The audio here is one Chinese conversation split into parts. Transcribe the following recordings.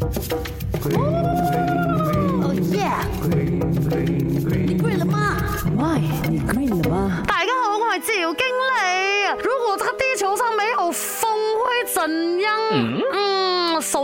哦耶！你 green 了吗？喂，你 green 了吗？大家好，我是赵经理。如果这个地球上没有风会怎样？嗯，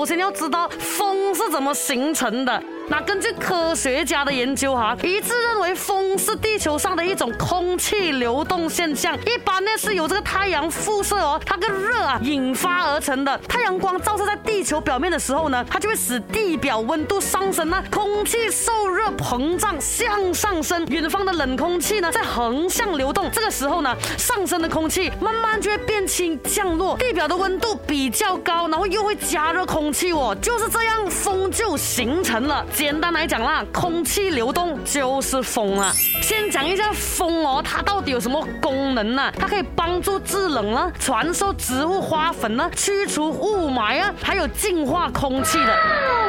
首先要知道风是怎么形成的。那根据科学家的研究哈，一致认为风是地球上的一种空气流动现象。一般呢是由这个太阳辐射哦，它跟热啊引发而成的。太阳光照射在地球表面的时候呢，它就会使地表温度上升那，空气受热膨胀向上升，远方的冷空气呢在横向流动。这个时候呢，上升的空气慢慢就会变轻降落，地表的温度比较高，然后又会加热空气哦，就是这样风就形成了。简单来讲啦，空气流动就是风啊。先讲一下风哦，它到底有什么功能呢？它可以帮助制冷啊，传授植物花粉呢，驱除雾霾啊，还有净化空气的。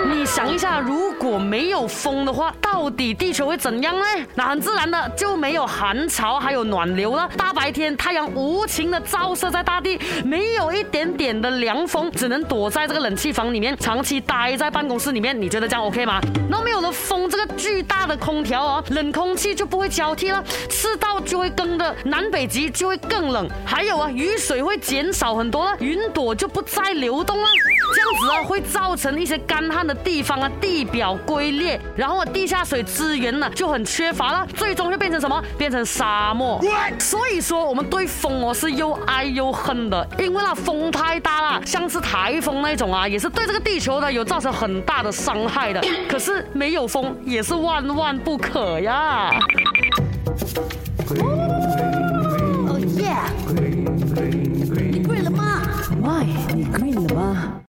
你想一下，如果没有风的话，到到底地球会怎样呢？那很自然的就没有寒潮，还有暖流了。大白天太阳无情的照射在大地，没有一点点的凉风，只能躲在这个冷气房里面，长期待在办公室里面。你觉得这样 OK 吗？那没有了风，这个巨大的空调哦，冷空气就不会交替了，赤道就会更热南北极就会更冷。还有啊，雨水会减少很多了，云朵就不再流动了。这样子啊，会造成一些干旱的地方啊，地表龟裂，然后啊，地下水资源呢就很缺乏了，最终就变成什么？变成沙漠。所以说，我们对风哦是又爱又恨的，因为那风太大了，像是台风那种啊，也是对这个地球呢有造成很大的伤害的。可是没有风也是万万不可呀。哦耶，你跪了吗？My，你跪了吗？